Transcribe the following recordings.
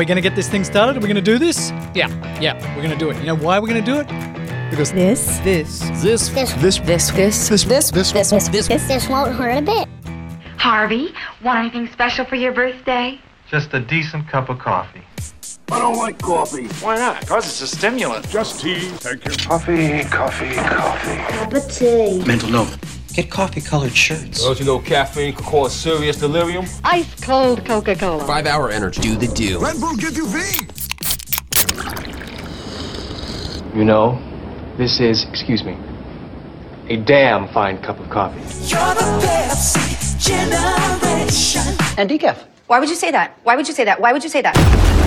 we going to get this thing started? Are we going to do this? Yeah, yeah, we're going to do it. You know why we're going to do it? Because This, this, this, This, this, this, this, this, this, this, this, this, this won't hurt a bit. Harvey, want anything special for your birthday? Just a decent cup of coffee. I don't like coffee. Why not? Because it's a stimulant. Just tea, thank you. Coffee, coffee, coffee. Cup of tea. Mental note. Get coffee colored shirts. Don't you know caffeine could cause serious delirium? Ice cold Coca Cola. Five hour energy. Do the do. Red Bull give you V. You know, this is, excuse me, a damn fine cup of coffee. And decaf. Why would you say that? Why would you say that? Why would you say that?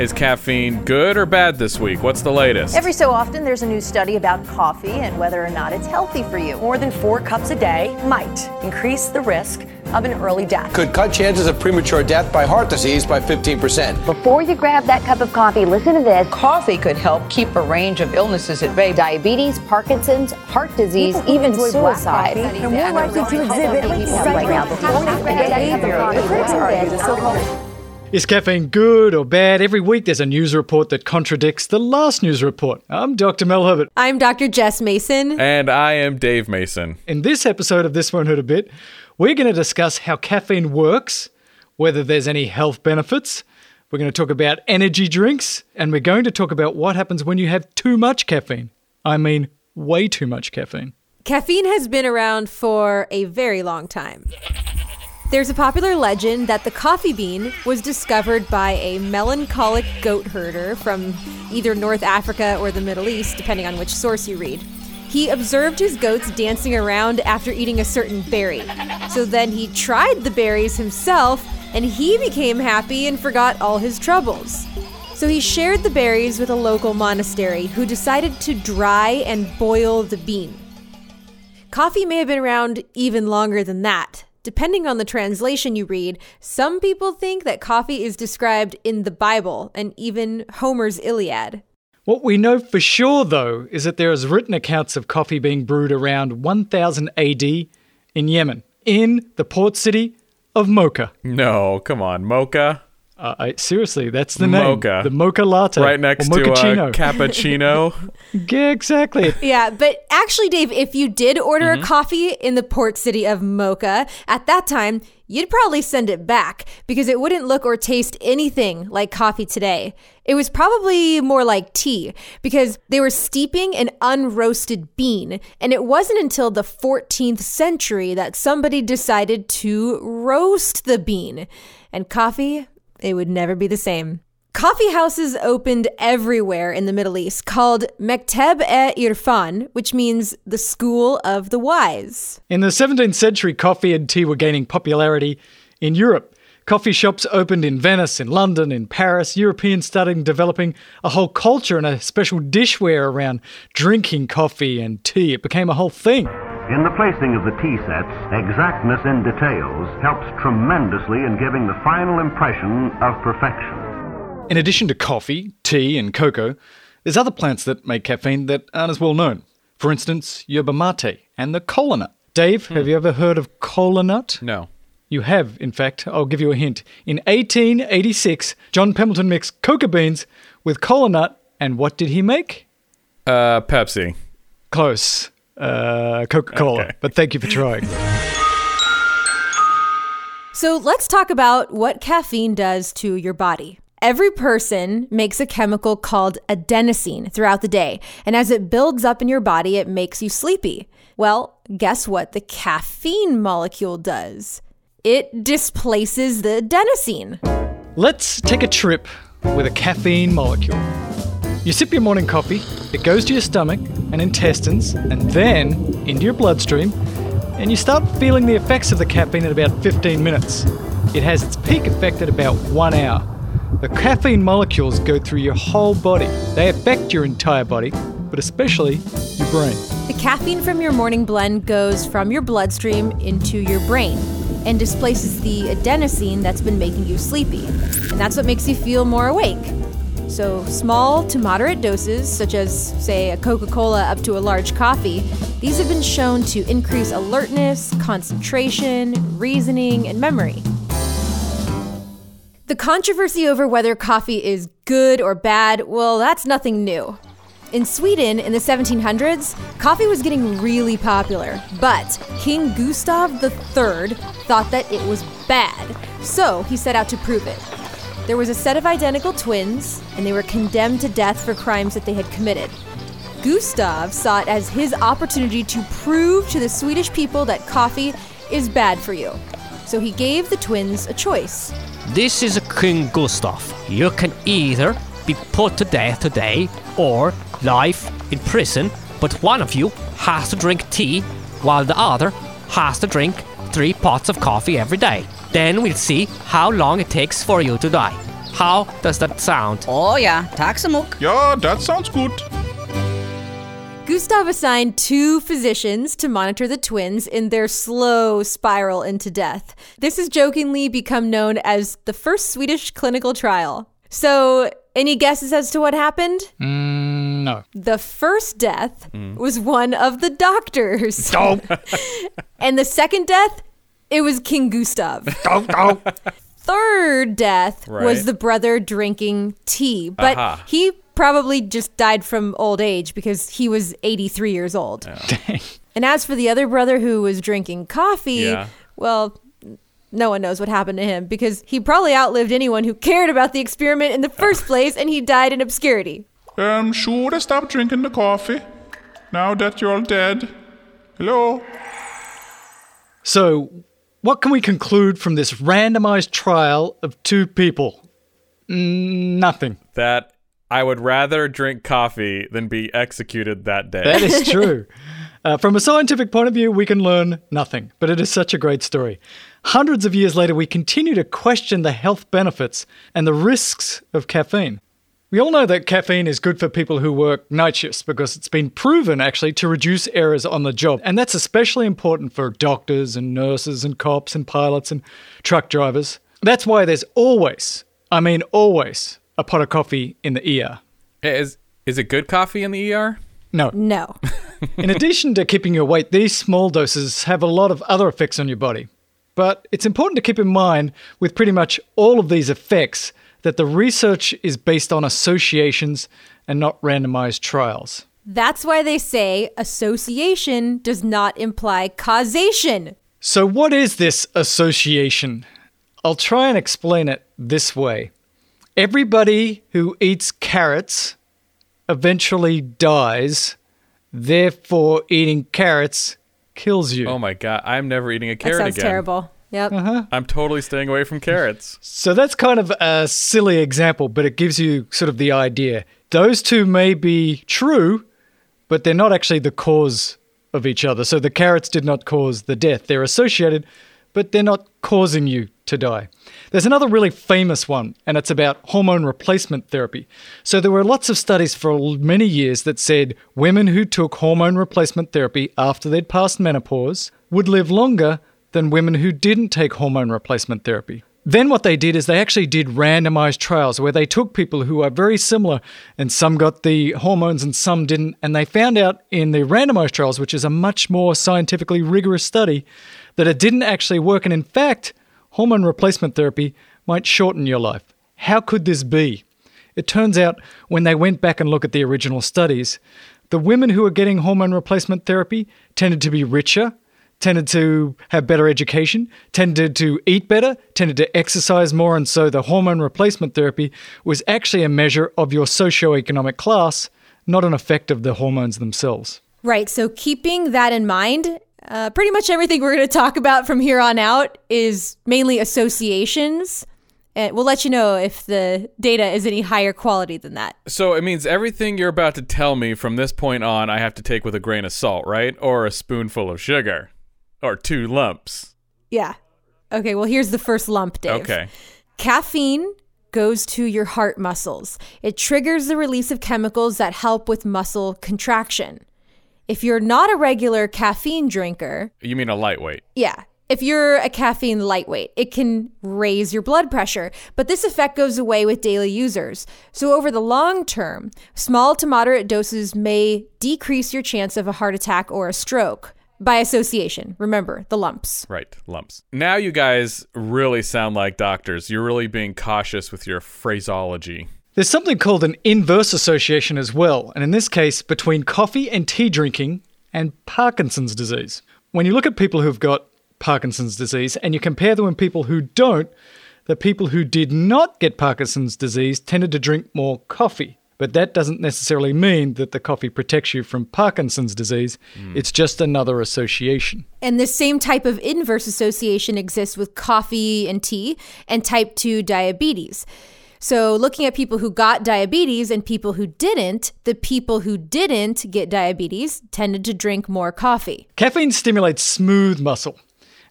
Is caffeine good or bad this week? What's the latest? Every so often, there's a new study about coffee and whether or not it's healthy for you. More than four cups a day might increase the risk of an early death. Could cut chances of premature death by heart disease by 15%. Before you grab that cup of coffee, listen to this. Coffee could help keep a range of illnesses at bay. Diabetes, Parkinson's, heart disease, even suicide. They're more likely to exhibit right now. Is caffeine good or bad? Every week there's a news report that contradicts the last news report. I'm Dr. Mel Herbert. I'm Dr. Jess Mason. And I am Dave Mason. In this episode of This Won't Hurt a Bit, we're going to discuss how caffeine works, whether there's any health benefits. We're going to talk about energy drinks, and we're going to talk about what happens when you have too much caffeine. I mean, way too much caffeine. Caffeine has been around for a very long time. There's a popular legend that the coffee bean was discovered by a melancholic goat herder from either North Africa or the Middle East, depending on which source you read. He observed his goats dancing around after eating a certain berry. So then he tried the berries himself, and he became happy and forgot all his troubles. So he shared the berries with a local monastery who decided to dry and boil the bean. Coffee may have been around even longer than that. Depending on the translation you read, some people think that coffee is described in the Bible and even Homer's Iliad. What we know for sure, though, is that there is written accounts of coffee being brewed around 1000 AD in Yemen, in the port city of Mocha. No, come on, mocha. Uh, I, seriously, that's the name. Mocha. The mocha latte. Right next to a mochaccino. cappuccino. yeah, exactly. Yeah, but actually, Dave, if you did order a coffee in the port city of Mocha at that time, you'd probably send it back because it wouldn't look or taste anything like coffee today. It was probably more like tea because they were steeping an unroasted bean. And it wasn't until the 14th century that somebody decided to roast the bean. And coffee, it would never be the same. Coffee houses opened everywhere in the Middle East called Mekteb e Irfan, which means the school of the wise. In the 17th century, coffee and tea were gaining popularity in Europe. Coffee shops opened in Venice, in London, in Paris. Europeans started developing a whole culture and a special dishware around drinking coffee and tea. It became a whole thing. In the placing of the tea sets, exactness in details helps tremendously in giving the final impression of perfection. In addition to coffee, tea, and cocoa, there's other plants that make caffeine that aren't as well known. For instance, yerba mate and the kola nut. Dave, have you ever heard of kola nut? No. You have, in fact. I'll give you a hint. In 1886, John Pemberton mixed coca beans with kola nut, and what did he make? Uh, Pepsi. Close. Uh, Coca Cola. Okay. But thank you for trying. So let's talk about what caffeine does to your body. Every person makes a chemical called adenosine throughout the day, and as it builds up in your body, it makes you sleepy. Well, guess what the caffeine molecule does? It displaces the adenosine. Let's take a trip with a caffeine molecule. You sip your morning coffee, it goes to your stomach and intestines, and then into your bloodstream, and you start feeling the effects of the caffeine in about 15 minutes. It has its peak effect at about one hour. The caffeine molecules go through your whole body. They affect your entire body, but especially your brain. The caffeine from your morning blend goes from your bloodstream into your brain and displaces the adenosine that's been making you sleepy. And that's what makes you feel more awake. So, small to moderate doses, such as, say, a Coca Cola up to a large coffee, these have been shown to increase alertness, concentration, reasoning, and memory. The controversy over whether coffee is good or bad, well, that's nothing new. In Sweden in the 1700s, coffee was getting really popular, but King Gustav III thought that it was bad, so he set out to prove it. There was a set of identical twins, and they were condemned to death for crimes that they had committed. Gustav saw it as his opportunity to prove to the Swedish people that coffee is bad for you. So he gave the twins a choice. This is King Gustav. You can either be put to death today or life in prison, but one of you has to drink tea while the other has to drink three pots of coffee every day. Then we'll see how long it takes for you to die. How does that sound? Oh ja, tack så mycket. Ja, that sounds good. Gustav assigned two physicians to monitor the twins in their slow spiral into death. This has jokingly become known as the first Swedish clinical trial. So, any guesses as to what happened? Mm, no. The first death was one of the doctors. Oh. and the second death, it was King Gustav. Third death was the brother drinking tea, but Aha. he probably just died from old age because he was 83 years old. And as for the other brother who was drinking coffee, Yeah. well, no one knows what happened to him because he probably outlived anyone who cared about the experiment in the first place and he died in obscurity. Um, should I stop drinking the coffee? Now that you're all dead. Hello? So, what can we conclude from this randomized trial of two people? Nothing. That I would rather drink coffee than be executed that day. That is true. Uh, from a scientific point of view, we can learn nothing, but it is such a great story. Hundreds of years later, we continue to question the health benefits and the risks of caffeine. We all know that caffeine is good for people who work night shifts because it's been proven actually to reduce errors on the job. And that's especially important for doctors and nurses and cops and pilots and truck drivers. That's why there's always, I mean, always, a pot of coffee in the ER. Is is it good coffee in the ER? No. No. In addition to keeping your weight, these small doses have a lot of other effects on your body. But it's important to keep in mind with pretty much all of these effects that the research is based on associations and not randomized trials. That's why they say association does not imply causation. So, what is this association? I'll try and explain it this way everybody who eats carrots eventually dies, therefore, eating carrots kills you. Oh my god, I'm never eating a carrot That carrot sounds again. terrible. Yep. Uh-huh. I'm totally staying away from carrots. So that's kind of a silly example, but it gives you sort of the idea. Those two may be true, but they're not actually the cause of each other. So the carrots did not cause the death. They're associated, but they're not causing you to die. There's another really famous one, and it's about hormone replacement therapy. So there were lots of studies for many years that said women who took hormone replacement therapy after they'd passed menopause would live longer than women who didn't take hormone replacement therapy. Then what they did is they actually did randomized trials where they took people who are very similar and some got the hormones and some didn't. And they found out in the randomized trials, which is a much more scientifically rigorous study, that it didn't actually work. And in fact, hormone replacement therapy might shorten your life. How could this be? It turns out when they went back and looked at the original studies, the women who were getting hormone replacement therapy tended to be richer, tended to have better education, tended to eat better, tended to exercise more, and so the hormone replacement therapy was actually a measure of your socioeconomic class, not an effect of the hormones themselves. Right. So, keeping that in mind, uh, pretty much everything we're going to talk about from here on out is mainly associations. And we'll let you know if the data is any higher quality than that. So it means everything you're about to tell me from this point on, I have to take with a grain of salt, right? Or a spoonful of sugar, or two lumps. Yeah. Okay. Well, here's the first lump, Dave. Okay. Caffeine goes to your heart muscles. It triggers the release of chemicals that help with muscle contraction. If you're not a regular caffeine drinker, You mean a lightweight? yeah, if you're a caffeine lightweight, it can raise your blood pressure, but this effect goes away with daily users. So, over the long term, small to moderate doses may decrease your chance of a heart attack or a stroke. By association. Remember, the lumps. Right, lumps. Now you guys really sound like doctors. You're really being cautious with your phraseology. There's something called an inverse association as well, and in this case, between coffee and tea drinking and Parkinson's disease. When you look at people who've got Parkinson's disease and you compare them with people who don't, the people who did not get Parkinson's disease tended to drink more coffee. But that doesn't necessarily mean that the coffee protects you from Parkinson's disease. Mm. It's just another association. And the same type of inverse association exists with coffee and tea and type 2 diabetes. So, looking at people who got diabetes and people who didn't, the people who didn't get diabetes tended to drink more coffee. Caffeine stimulates smooth muscle.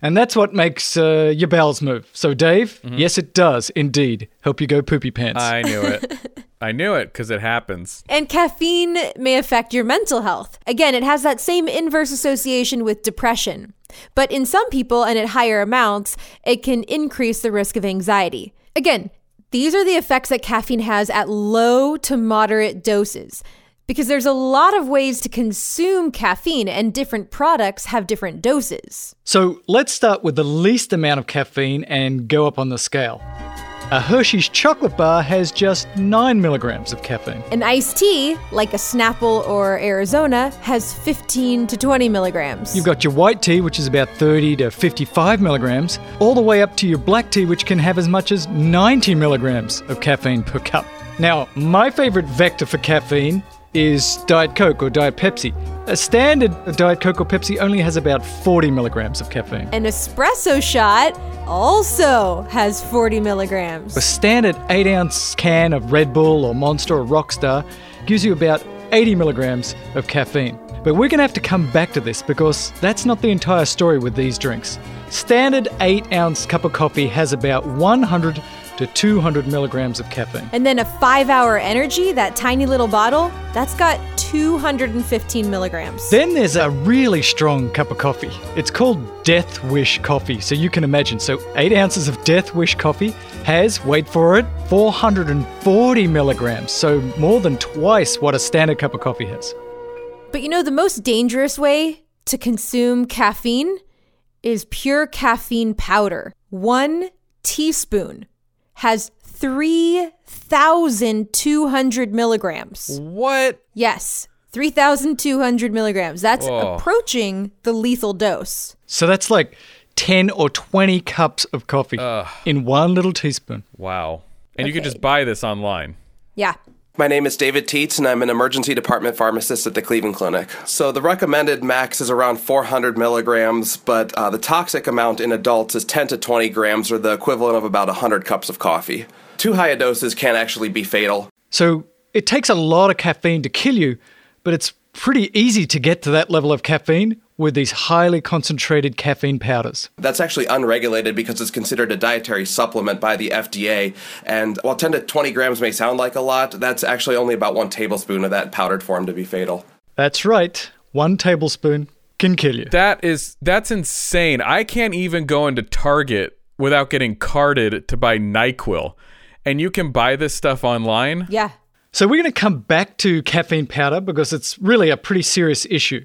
And that's what makes uh, your bowels move. So, Dave, mm-hmm. yes, it does indeed help you go poopy pants. I knew it. I knew it because it happens. And caffeine may affect your mental health. Again, it has that same inverse association with depression. But in some people and at higher amounts, it can increase the risk of anxiety. Again, these are the effects that caffeine has at low to moderate doses. Because there's a lot of ways to consume caffeine, and different products have different doses. So let's start with the least amount of caffeine and go up on the scale. A Hershey's chocolate bar has just 9 milligrams of caffeine. An iced tea, like a Snapple or Arizona, has 15 to 20 milligrams. You've got your white tea, which is about 30 to 55 milligrams, all the way up to your black tea, which can have as much as 90 milligrams of caffeine per cup. Now, my favorite vector for caffeine is Diet Coke or Diet Pepsi. A standard Diet Coke or Pepsi only has about 40 milligrams of caffeine. An espresso shot also has 40 milligrams. A standard 8 ounce can of Red Bull or Monster or Rockstar gives you about 80 milligrams of caffeine. But we're going to have to come back to this because that's not the entire story with these drinks. Standard 8 ounce cup of coffee has about 100 to 200 milligrams of caffeine. And then a five hour energy, that tiny little bottle, that's got 215 milligrams. Then there's a really strong cup of coffee. It's called Death Wish coffee. So you can imagine. So eight ounces of Death Wish coffee has, wait for it, 440 milligrams. So more than twice what a standard cup of coffee has. But you know, the most dangerous way to consume caffeine is pure caffeine powder. One teaspoon has 3,200 milligrams. What? Yes. 3,200 milligrams. That's Whoa. approaching the lethal dose. So that's like 10 or 20 cups of coffee Ugh. in one little teaspoon. Wow. And okay. you can just buy this online. Yeah. My name is David Teets, and I'm an emergency department pharmacist at the Cleveland Clinic. So, the recommended max is around 400 milligrams, but uh, the toxic amount in adults is 10 to 20 grams, or the equivalent of about 100 cups of coffee. Too high a doses can actually be fatal. So, it takes a lot of caffeine to kill you, but it's pretty easy to get to that level of caffeine with these highly concentrated caffeine powders. That's actually unregulated because it's considered a dietary supplement by the FDA. And while 10 to 20 grams may sound like a lot, that's actually only about one tablespoon of that powdered form to be fatal. That's right. One tablespoon can kill you. That is that's insane. I can't even go into Target without getting carded to buy NyQuil. And you can buy this stuff online? Yeah. So we're going to come back to caffeine powder because it's really a pretty serious issue.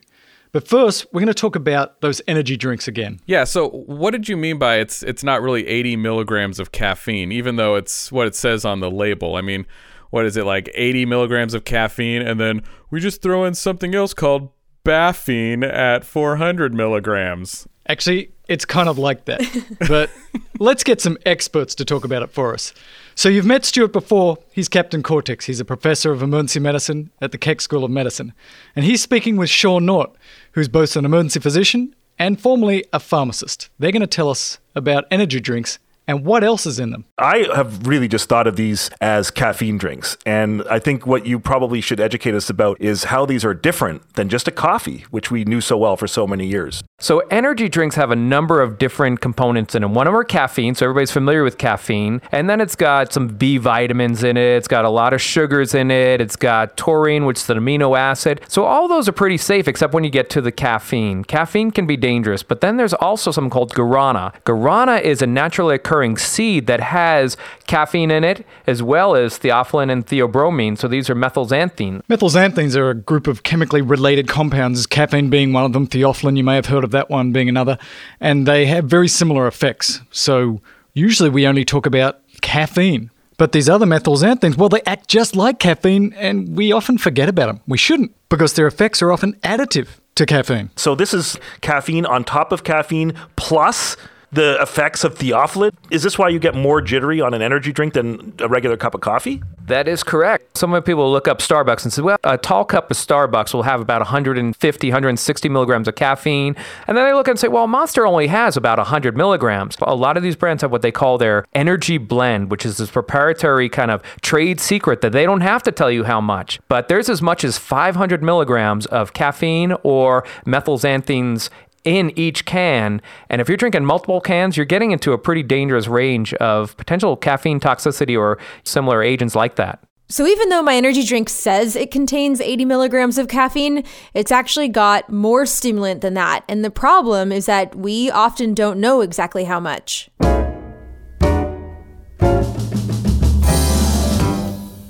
But first, we're going to talk about those energy drinks again. Yeah. So, what did you mean by it's it's not really 80 milligrams of caffeine, even though it's what it says on the label? I mean, what is it like 80 milligrams of caffeine, and then we just throw in something else called baffine at 400 milligrams. Actually, it's kind of like that. but let's get some experts to talk about it for us. So you've met Stuart before. He's Captain Cortex. He's a professor of emergency medicine at the Keck School of Medicine. And he's speaking with Sean Nordt, who's both an emergency physician and formerly a pharmacist. They're going to tell us about energy drinks and what else is in them? I have really just thought of these as caffeine drinks. And I think what you probably should educate us about is how these are different than just a coffee, which we knew so well for so many years. So, energy drinks have a number of different components in them. One of them are caffeine, so everybody's familiar with caffeine. And then it's got some B vitamins in it, it's got a lot of sugars in it, it's got taurine, which is an amino acid. So, all those are pretty safe, except when you get to the caffeine. Caffeine can be dangerous, but then there's also something called guarana. Guarana is a naturally occurring occurring seed that has caffeine in it, as well as theophylline and theobromine. So these are methylxanthine. Methylxanthines are a group of chemically related compounds, caffeine being one of them, theophylline, you may have heard of that one being another, and they have very similar effects. So usually we only talk about caffeine. But these other methylxanthines, well, they act just like caffeine, and we often forget about them. We shouldn't, because their effects are often additive to caffeine. So this is caffeine on top of caffeine plus the effects of theophylline. Is this why you get more jittery on an energy drink than a regular cup of coffee? That is correct. Some people look up Starbucks and say, well, a tall cup of Starbucks will have about 150, 160 milligrams of caffeine. And then they look and say, well, Monster only has about 100 milligrams. A lot of these brands have what they call their energy blend, which is this proprietary kind of trade secret that they don't have to tell you how much. But there's as much as 500 milligrams of caffeine or methylxanthines in each can. And if you're drinking multiple cans, you're getting into a pretty dangerous range of potential caffeine toxicity or similar agents like that. So, even though my energy drink says it contains 80 milligrams of caffeine, it's actually got more stimulant than that. And the problem is that we often don't know exactly how much.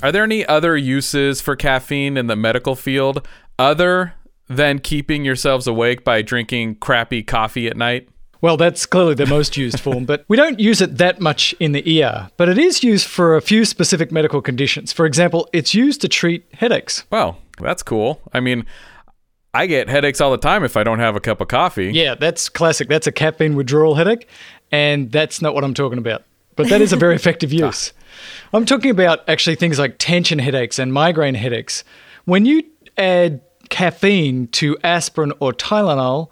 Are there any other uses for caffeine in the medical field other than keeping yourselves awake by drinking crappy coffee at night? Well, that's clearly the most used form, but we don't use it that much in the ER. But it is used for a few specific medical conditions. For example, it's used to treat headaches. Well, that's cool. I mean, I get headaches all the time if I don't have a cup of coffee. Yeah, that's classic. That's a caffeine withdrawal headache, and that's not what I'm talking about. But that is a very effective use. I'm talking about actually things like tension headaches and migraine headaches. When you add caffeine to aspirin or Tylenol,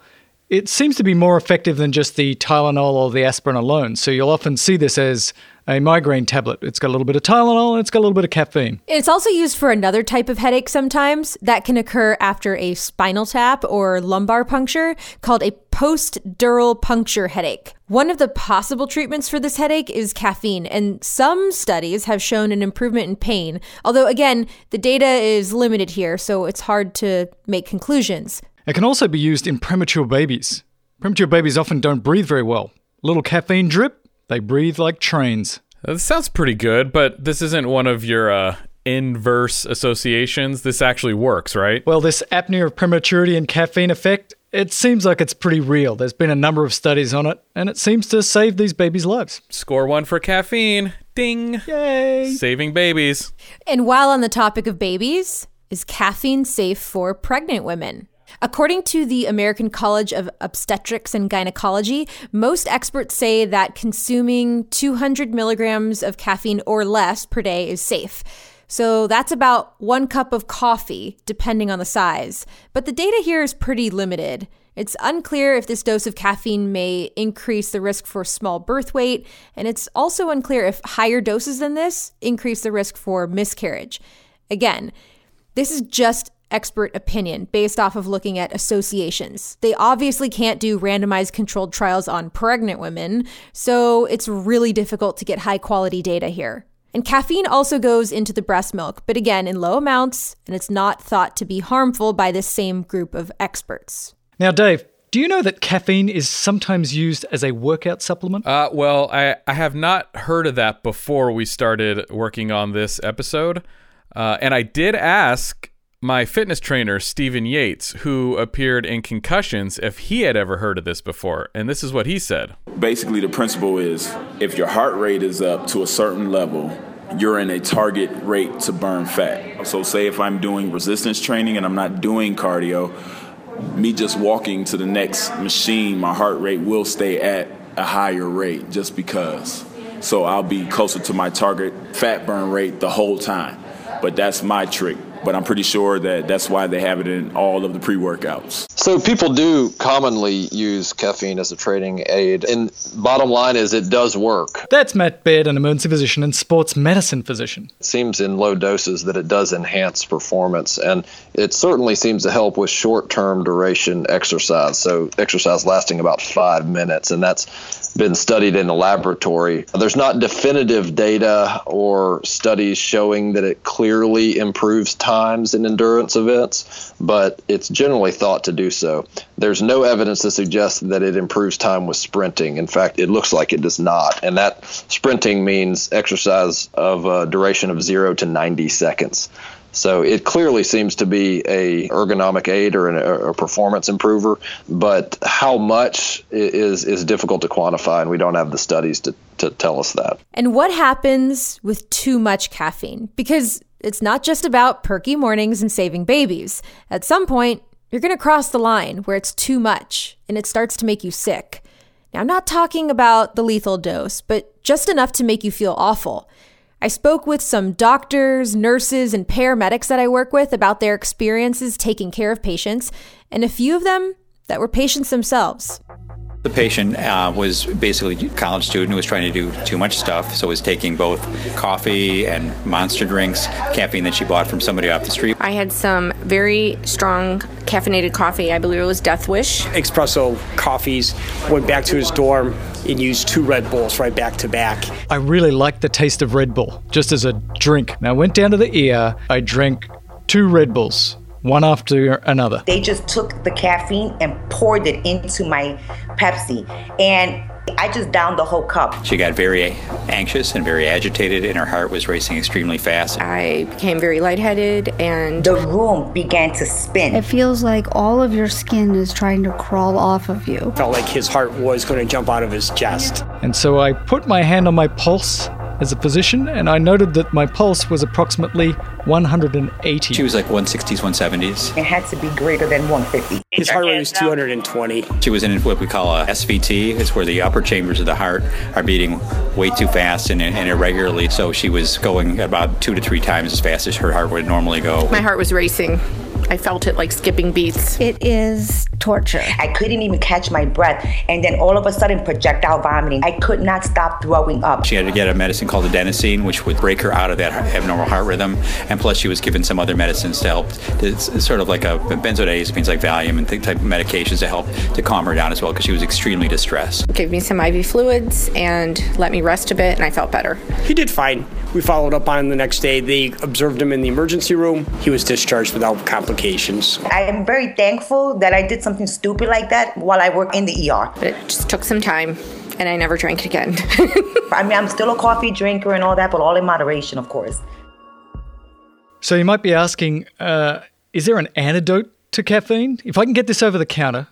it seems to be more effective than just the Tylenol or the aspirin alone. So you'll often see this as a migraine tablet. It's got a little bit of Tylenol and it's got a little bit of caffeine. It's also used for another type of headache sometimes that can occur after a spinal tap or lumbar puncture called a post-dural puncture headache. One of the possible treatments for this headache is caffeine, and some studies have shown an improvement in pain. Although, again, the data is limited here, so it's hard to make conclusions. It can also be used in premature babies. Premature babies often don't breathe very well. A little caffeine drip, they breathe like trains. That sounds pretty good, but this isn't one of your uh, inverse associations. This actually works, right? Well, this apnea of prematurity and caffeine effect, it seems like it's pretty real. There's been a number of studies on it, and it seems to save these babies' lives. Score one for caffeine. Ding. Yay. Saving babies. And while on the topic of babies, is caffeine safe for pregnant women? According to the American College of Obstetrics and Gynecology, most experts say that consuming 200 milligrams of caffeine or less per day is safe. So that's about one cup of coffee, depending on the size. But the data here is pretty limited. It's unclear if this dose of caffeine may increase the risk for small birth weight, and it's also unclear if higher doses than this increase the risk for miscarriage. Again, this is just expert opinion based off of looking at associations. They obviously can't do randomized controlled trials on pregnant women, so it's really difficult to get high quality data here. And caffeine also goes into the breast milk, but again, in low amounts, and it's not thought to be harmful by this same group of experts. Now, Dave, do you know that caffeine is sometimes used as a workout supplement? Uh, well, I, I have not heard of that before we started working on this episode. Uh, and I did ask my fitness trainer, Stephen Yates, who appeared in Concussions, if he had ever heard of this before. And this is what he said. Basically, the principle is if your heart rate is up to a certain level, you're in a target rate to burn fat. So, say if I'm doing resistance training and I'm not doing cardio, me just walking to the next machine, my heart rate will stay at a higher rate just because. So, I'll be closer to my target fat burn rate the whole time. But that's my trick but I'm pretty sure that that's why they have it in all of the pre workouts. So people do commonly use caffeine as a training aid, and bottom line is it does work. That's Matt Baird, an emergency physician and sports medicine physician. It seems in low doses that it does enhance performance, and it certainly seems to help with short term duration exercise. So exercise lasting about five minutes, and that's been studied in the laboratory. There's not definitive data or studies showing that it clearly improves times in endurance events, but it's generally thought to do so. There's no evidence to suggest that it improves time with sprinting. In fact, it looks like it does not. And that sprinting means exercise of a duration of zero to 90 seconds. So it clearly seems to be a ergogenic aid or an, a performance improver, but how much is is difficult to quantify, and we don't have the studies to, to tell us that. And what happens with too much caffeine? Because it's not just about perky mornings and saving babies. At some point, you're going to cross the line where it's too much and it starts to make you sick. Now, I'm not talking about the lethal dose, but just enough to make you feel awful. I spoke with some doctors, nurses, and paramedics that I work with about their experiences taking care of patients, and a few of them that were patients themselves. The patient uh, was basically a college student who was trying to do too much stuff, so was taking both coffee and monster drinks, caffeine that she bought from somebody off the street. I had some very strong caffeinated coffee. I believe it was Death Wish. Espresso coffees. Went back to his dorm and used two Red Bulls right back to back. I really liked the taste of Red Bull, just as a drink. Now I went down to the ER. I drank two Red Bulls one after another. They just took the caffeine and poured it into my Pepsi. And I just downed the whole cup. She got very anxious and very agitated, and her heart was racing extremely fast. I became very lightheaded, and the room began to spin. It feels like all of your skin is trying to crawl off of you. Felt like his heart was going to jump out of his chest. And so I put my hand on my pulse as a physician, and I noted that my pulse was approximately 180. She was like 160s, 170s. It had to be greater than 150. His heart rate was 220. She was in what we call a SVT. It's where the upper chambers of the heart are beating way too fast and, and irregularly. So she was going about two to three times as fast as her heart would normally go. My heart was racing. I felt it like skipping beats. It is torture. I couldn't even catch my breath. And then all of a sudden, projectile vomiting. I could not stop throwing up. She had to get a medicine called adenosine, which would break her out of that abnormal heart rhythm. And plus, she was given some other medicines to help. It's sort of like a benzodiazepines like Valium and type of medications to help to calm her down as well because she was extremely distressed. Gave me some IV fluids and let me rest a bit, and I felt better. He did fine. We followed up on him the next day. They observed him in the emergency room. He was discharged without complications. I am very thankful that I did something stupid like that while I work in the ER. But it just took some time and I never drank it again. I mean, I'm still a coffee drinker and all that, but all in moderation, of course. So you might be asking, uh, is there an antidote to caffeine? If I can get this over the counter,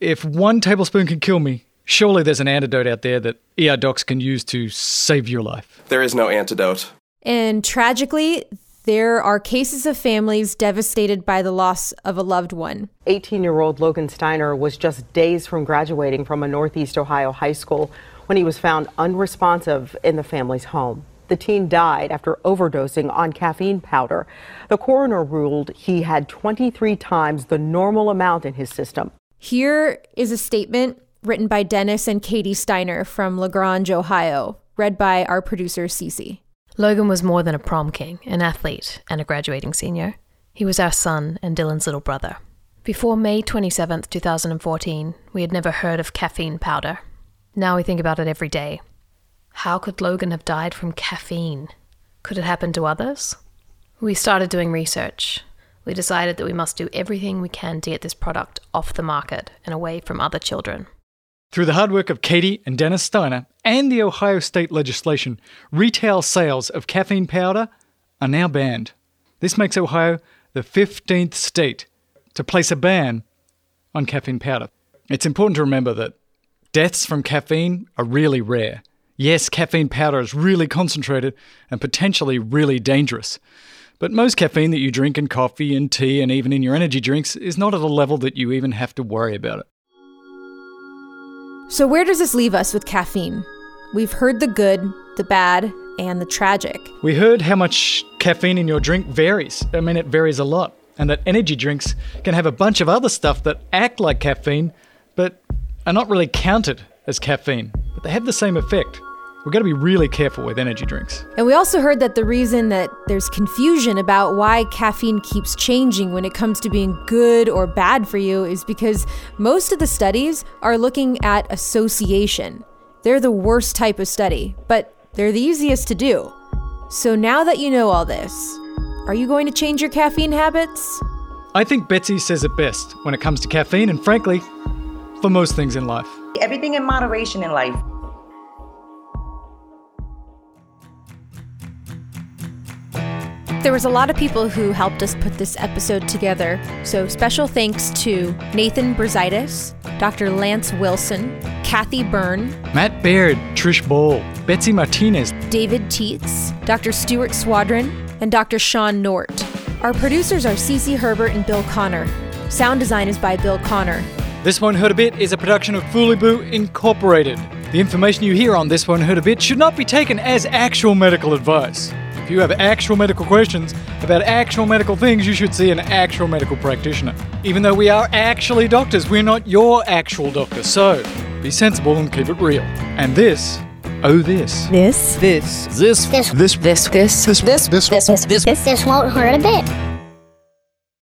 if one tablespoon can kill me, surely there's an antidote out there that ER docs can use to save your life. There is no antidote. And tragically, there are cases of families devastated by the loss of a loved one. 18 year old Logan Stiner was just days from graduating from a Northeast Ohio high school when he was found unresponsive in the family's home. The teen died after overdosing on caffeine powder. The coroner ruled he had 23 times the normal amount in his system. Here is a statement written by Dennis and Katie Stiner from LaGrange, Ohio, read by our producer, Cece. Logan was more than a prom king, an athlete, and a graduating senior. He was our son and Dylan's little brother. Before May 27, 2014, we had never heard of caffeine powder. Now we think about it every day. How could Logan have died from caffeine? Could it happen to others? We started doing research. We decided that we must do everything we can to get this product off the market and away from other children. Through the hard work of Katie and Dennis Stiner and the Ohio state legislation, retail sales of caffeine powder are now banned. This makes Ohio the 15th state to place a ban on caffeine powder. It's important to remember that deaths from caffeine are really rare. Yes, caffeine powder is really concentrated and potentially really dangerous. But most caffeine that you drink in coffee and tea and even in your energy drinks is not at a level that you even have to worry about it. So, where does this leave us with caffeine? We've heard the good, the bad, and the tragic. We heard how much caffeine in your drink varies. I mean, it varies a lot. And that energy drinks can have a bunch of other stuff that act like caffeine, but are not really counted as caffeine. But they have the same effect. We've got to be really careful with energy drinks. And we also heard that the reason that there's confusion about why caffeine keeps changing when it comes to being good or bad for you is because most of the studies are looking at association. They're the worst type of study, but they're the easiest to do. So now that you know all this, are you going to change your caffeine habits? I think Betsy says it best when it comes to caffeine, and frankly, for most things in life. Everything in moderation in life. There was a lot of people who helped us put this episode together, so special thanks to Nathan Brzaitis, Dr. Lance Wilson, Kathy Byrne, Matt Baird, Trish Ball, Betsy Martinez, David Teets, Dr. Stuart Swadron, and Dr. Sean Nordt. Our producers are Cece Herbert and Bill Connor. Sound design is by Bill Connor. This Won't Hurt a Bit is a production of Foolyboo Incorporated. The information you hear on This Won't Hurt a Bit should not be taken as actual medical advice. If you have actual medical questions about actual medical things, you should see an actual medical practitioner. Even though we are actually doctors, we're not your actual doctor, so be sensible and keep it real. And this, oh this. This. This. This. This. This. This. This. This. This. This. This. This. This. This this won't hurt a bit.